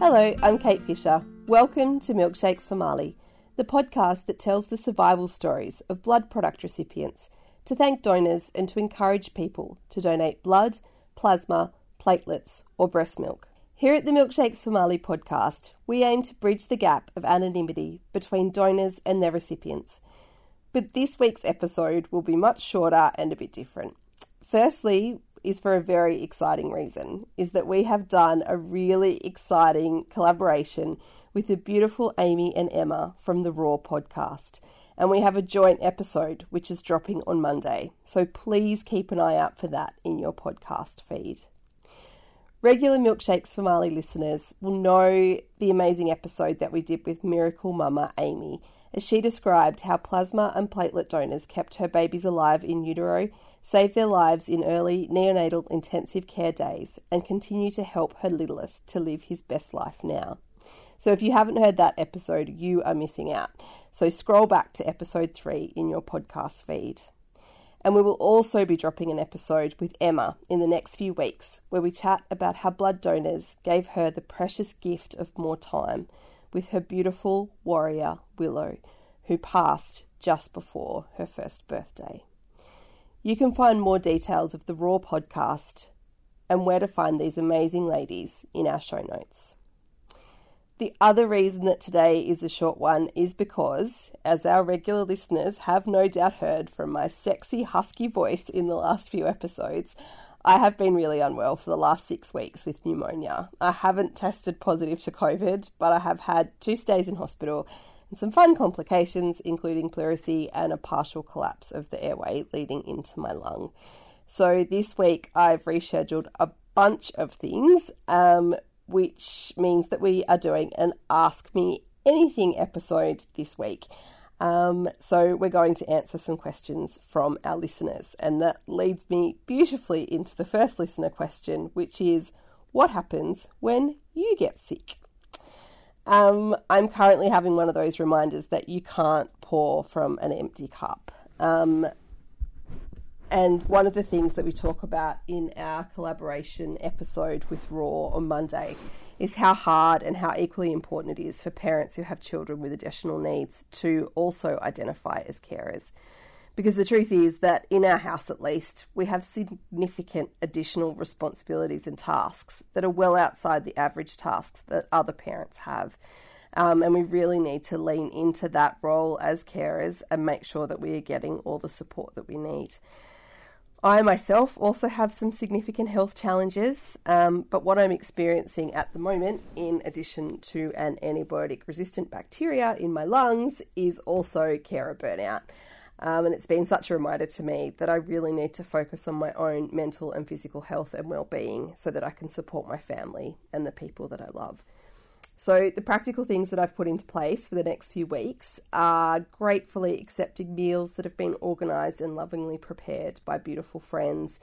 Hello, I'm Kate Fisher. Welcome to Milkshakes for Marley, the podcast that tells the survival stories of blood product recipients to thank donors and to encourage people to donate blood, plasma, platelets, or breast milk. Here at the Milkshakes for Marley podcast, we aim to bridge the gap of anonymity between donors and their recipients. But this week's episode will be much shorter and a bit different. Firstly, is for a very exciting reason is that we have done a really exciting collaboration with the beautiful Amy and Emma from the RAWR podcast. And we have a joint episode which is dropping on Monday. So please keep an eye out for that in your podcast feed. Regular Milkshakes for Marley listeners will know the amazing episode that we did with Miracle Mama Amy, as she described how plasma and platelet donors kept her babies alive in utero saved their lives in early neonatal intensive care days, and continue to help her littlest to live his best life now. So, if you haven't heard that episode, you are missing out. So, scroll back to episode three in your podcast feed. And we will also be dropping an episode with Emma in the next few weeks where we chat about how blood donors gave her the precious gift of more time with her beautiful warrior, Willow, who passed just before her first birthday. You can find more details of the RAWR podcast and where to find these amazing ladies in our show notes. The other reason that today is a short one is because, as our regular listeners have no doubt heard from my sexy, husky voice in the last few episodes, I have been really unwell for the last six weeks with pneumonia. I haven't tested positive to COVID, but I have had two stays in hospital and some fun complications, including pleurisy and a partial collapse of the airway leading into my lung. So this week I've rescheduled a bunch of things, um, which means that we are doing an Ask Me Anything episode this week. Um, so we're going to answer some questions from our listeners, and that leads me beautifully into the first listener question, which is what happens when you get sick? Um, I'm currently having one of those reminders that you can't pour from an empty cup. Um, and one of the things that we talk about in our collaboration episode with RAWR on Monday is how hard and how equally important it is for parents who have children with additional needs to also identify as carers. Because the truth is that in our house, at least, we have significant additional responsibilities and tasks that are well outside the average tasks that other parents have. Um, and we really need to lean into that role as carers and make sure that we are getting all the support that we need. I myself also have some significant health challenges, um, but what I'm experiencing at the moment, in addition to an antibiotic resistant bacteria in my lungs, is also carer burnout. Um, and it's been such a reminder to me that I really need to focus on my own mental and physical health and well-being so that I can support my family and the people that I love. So, the practical things that I've put into place for the next few weeks are gratefully accepting meals that have been organised and lovingly prepared by beautiful friends,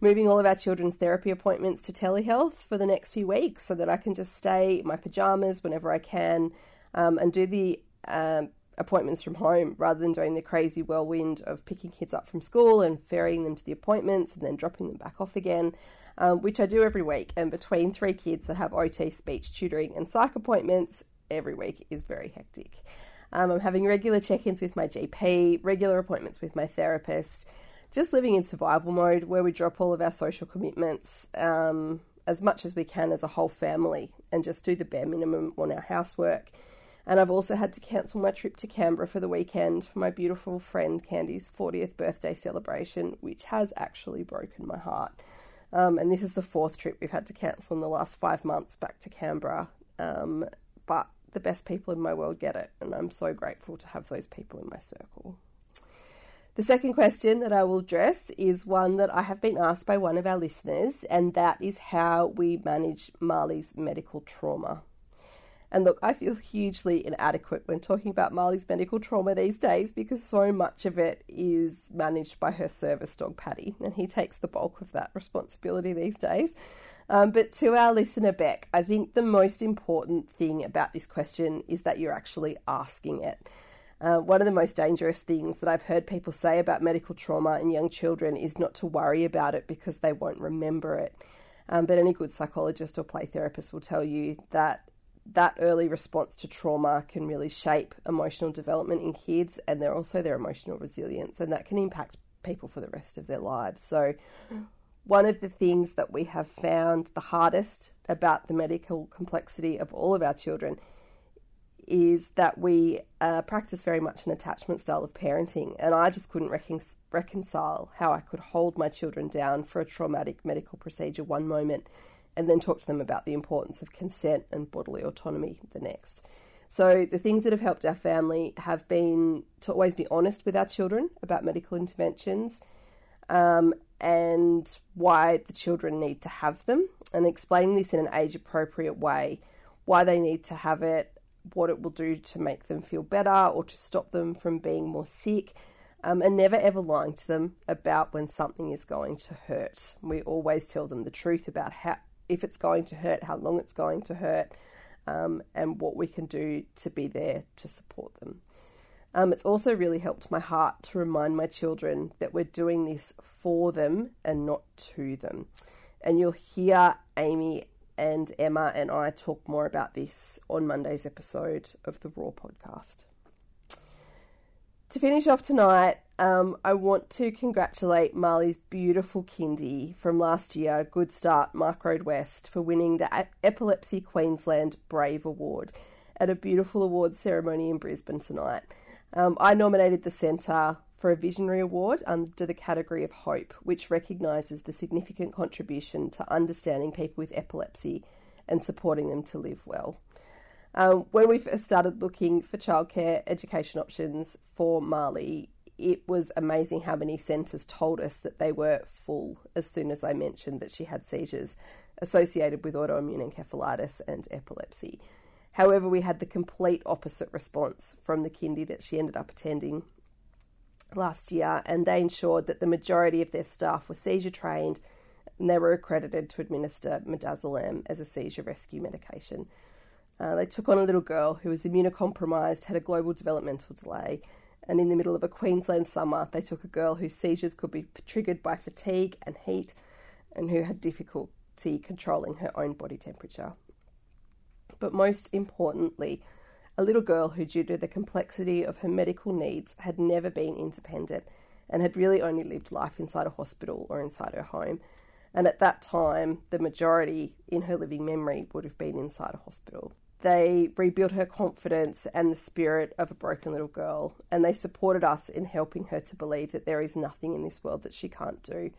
moving all of our children's therapy appointments to telehealth for the next few weeks so that I can just stay in my pajamas whenever I can um, and do the um, appointments from home rather than doing the crazy whirlwind of picking kids up from school and ferrying them to the appointments and then dropping them back off again, um, which I do every week. And between three kids that have OT, speech, tutoring, and psych appointments every week is very hectic. Um, I'm having regular check ins with my GP, regular appointments with my therapist, just living in survival mode where we drop all of our social commitments. Um, as much as we can as a whole family and just do the bare minimum on our housework and I've also had to cancel my trip to Canberra for the weekend for my beautiful friend Candy's 40th birthday celebration, which has actually broken my heart. Um, and this is the fourth trip we've had to cancel in the last five months back to Canberra. Um, but the best people in my world get it, and I'm so grateful to have those people in my circle. The second question that I will address is one that I have been asked by one of our listeners, and that is how we manage Marley's medical trauma. And look, I feel hugely inadequate when talking about Marley's medical trauma these days because so much of it is managed by her service dog, Paddy, and he takes the bulk of that responsibility these days. Um, but to our listener, Beck, I think the most important thing about this question is that you're actually asking it. Uh, one of the most dangerous things that I've heard people say about medical trauma in young children is not to worry about it because they won't remember it. Um, but any good psychologist or play therapist will tell you that that early response to trauma can really shape emotional development in kids and they're also their emotional resilience and that can impact people for the rest of their lives. So one of the things that we have found the hardest about the medical complexity of all of our children is that we uh, practice very much an attachment style of parenting, and I just couldn't recon- reconcile how I could hold my children down for a traumatic medical procedure one moment and then talk to them about the importance of consent and bodily autonomy the next. So, the things that have helped our family have been to always be honest with our children about medical interventions um, and why the children need to have them, and explaining this in an age appropriate way, why they need to have it, what it will do to make them feel better or to stop them from being more sick. Um, and never ever lying to them about when something is going to hurt. We always tell them the truth about how, if it's going to hurt, how long it's going to hurt, um, and what we can do to be there to support them. Um, it's also really helped my heart to remind my children that we're doing this for them and not to them. And you'll hear Amy and Emma and I talk more about this on Monday's episode of the RAWR podcast. To finish off tonight, um, I want to congratulate Marley's beautiful kindy from last year, Goodstart Mark Road West, for winning the Epilepsy Queensland Brave Award at a beautiful awards ceremony in Brisbane tonight. Um, I nominated the centre for a Visionary Award under the category of Hope, which recognises the significant contribution to understanding people with epilepsy and supporting them to live well. Um, when we first started looking for childcare education options for Marley, it was amazing how many centres told us that they were full as soon as I mentioned that she had seizures associated with autoimmune encephalitis and epilepsy. However, we had the complete opposite response from the kindy that she ended up attending last year, and they ensured that the majority of their staff were seizure trained and they were accredited to administer midazolam as a seizure rescue medication. Uh, they took on a little girl who was immunocompromised, had a global developmental delay, and in the middle of a Queensland summer, they took a girl whose seizures could be triggered by fatigue and heat and who had difficulty controlling her own body temperature. But most importantly, a little girl who, due to the complexity of her medical needs, had never been independent and had really only lived life inside a hospital or inside her home. And at that time, the majority in her living memory would have been inside a hospital. They rebuilt her confidence and the spirit of a broken little girl, and they supported us in helping her to believe that there is nothing in this world that she can't do.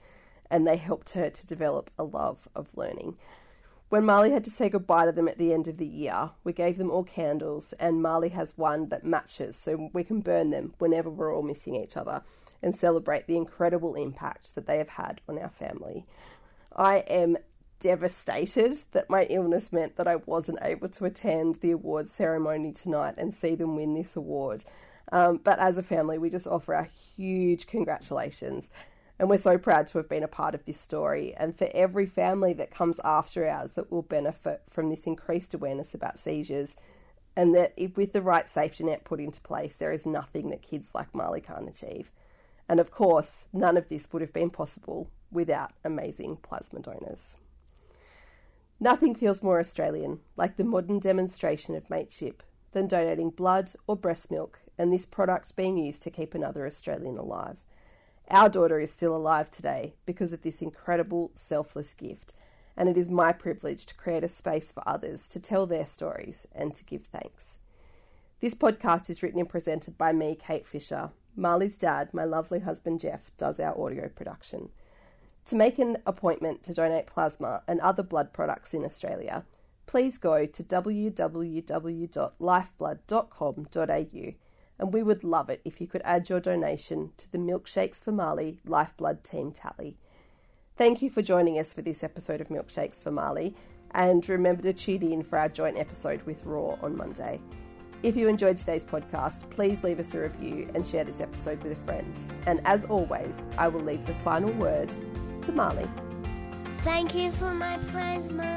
And they helped her to develop a love of learning. When Marley had to say goodbye to them at the end of the year, we gave them all candles, and Marley has one that matches so we can burn them whenever we're all missing each other and celebrate the incredible impact that they have had on our family. I am devastated that my illness meant that I wasn't able to attend the awards ceremony tonight and see them win this award. Um, but as a family, we just offer our huge congratulations and we're so proud to have been a part of this story, and for every family that comes after ours that will benefit from this increased awareness about seizures, and that with the right safety net put into place, there is nothing that kids like Marley can't achieve. And of course, none of this would have been possible without amazing plasma donors. Nothing feels more Australian like the modern demonstration of mateship than donating blood or breast milk and this product being used to keep another Australian alive. Our daughter is still alive today because of this incredible selfless gift, and it is my privilege to create a space for others to tell their stories and to give thanks. This podcast is written and presented by me, Kate Fisher. Marley's dad, my lovely husband Jeff, does our audio production. To make an appointment to donate plasma and other blood products in Australia, please go to www.lifeblood.com.au and we would love it if you could add your donation to the Milkshakes for Marley Lifeblood Team Tally. Thank you for joining us for this episode of Milkshakes for Marley and remember to tune in for our joint episode with RAWR on Monday. If you enjoyed today's podcast, please leave us a review and share this episode with a friend. And as always, I will leave the final word to Marley. Thank you for my plasma.